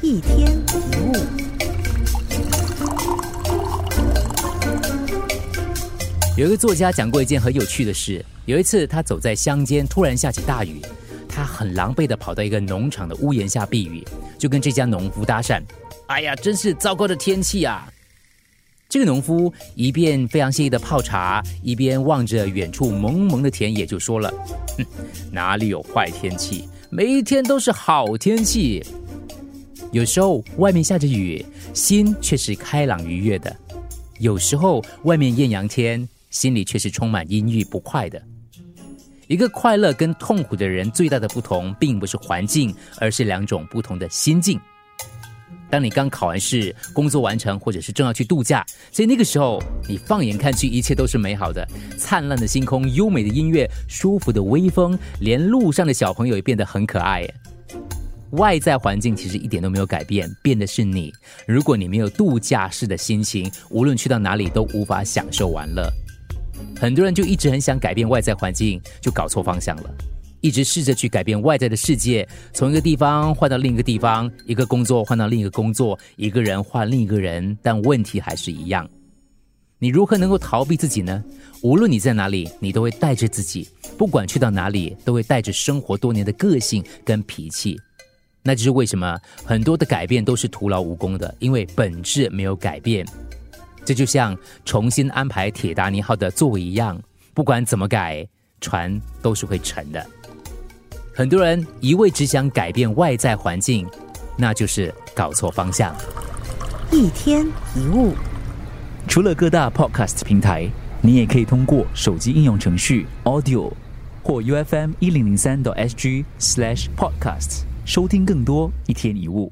一天一物。有一个作家讲过一件很有趣的事。有一次，他走在乡间，突然下起大雨，他很狼狈的跑到一个农场的屋檐下避雨，就跟这家农夫搭讪：“哎呀，真是糟糕的天气啊！”这个农夫一边非常惬意的泡茶，一边望着远处蒙蒙的田野，就说了：“哼，哪里有坏天气？每一天都是好天气。有时候外面下着雨，心却是开朗愉悦的；有时候外面艳阳天，心里却是充满阴郁不快的。一个快乐跟痛苦的人最大的不同，并不是环境，而是两种不同的心境。”当你刚考完试，工作完成，或者是正要去度假，所以那个时候，你放眼看去，一切都是美好的，灿烂的星空，优美的音乐，舒服的微风，连路上的小朋友也变得很可爱。外在环境其实一点都没有改变，变的是你。如果你没有度假式的心情，无论去到哪里都无法享受玩乐。很多人就一直很想改变外在环境，就搞错方向了。一直试着去改变外在的世界，从一个地方换到另一个地方，一个工作换到另一个工作，一个人换另一个人，但问题还是一样。你如何能够逃避自己呢？无论你在哪里，你都会带着自己，不管去到哪里，都会带着生活多年的个性跟脾气。那就是为什么很多的改变都是徒劳无功的，因为本质没有改变。这就像重新安排铁达尼号的座位一样，不管怎么改，船都是会沉的。很多人一味只想改变外在环境，那就是搞错方向。一天一物，除了各大 podcast 平台，你也可以通过手机应用程序 Audio 或 U F M 一零零三 SG slash podcasts 收听更多一天一物。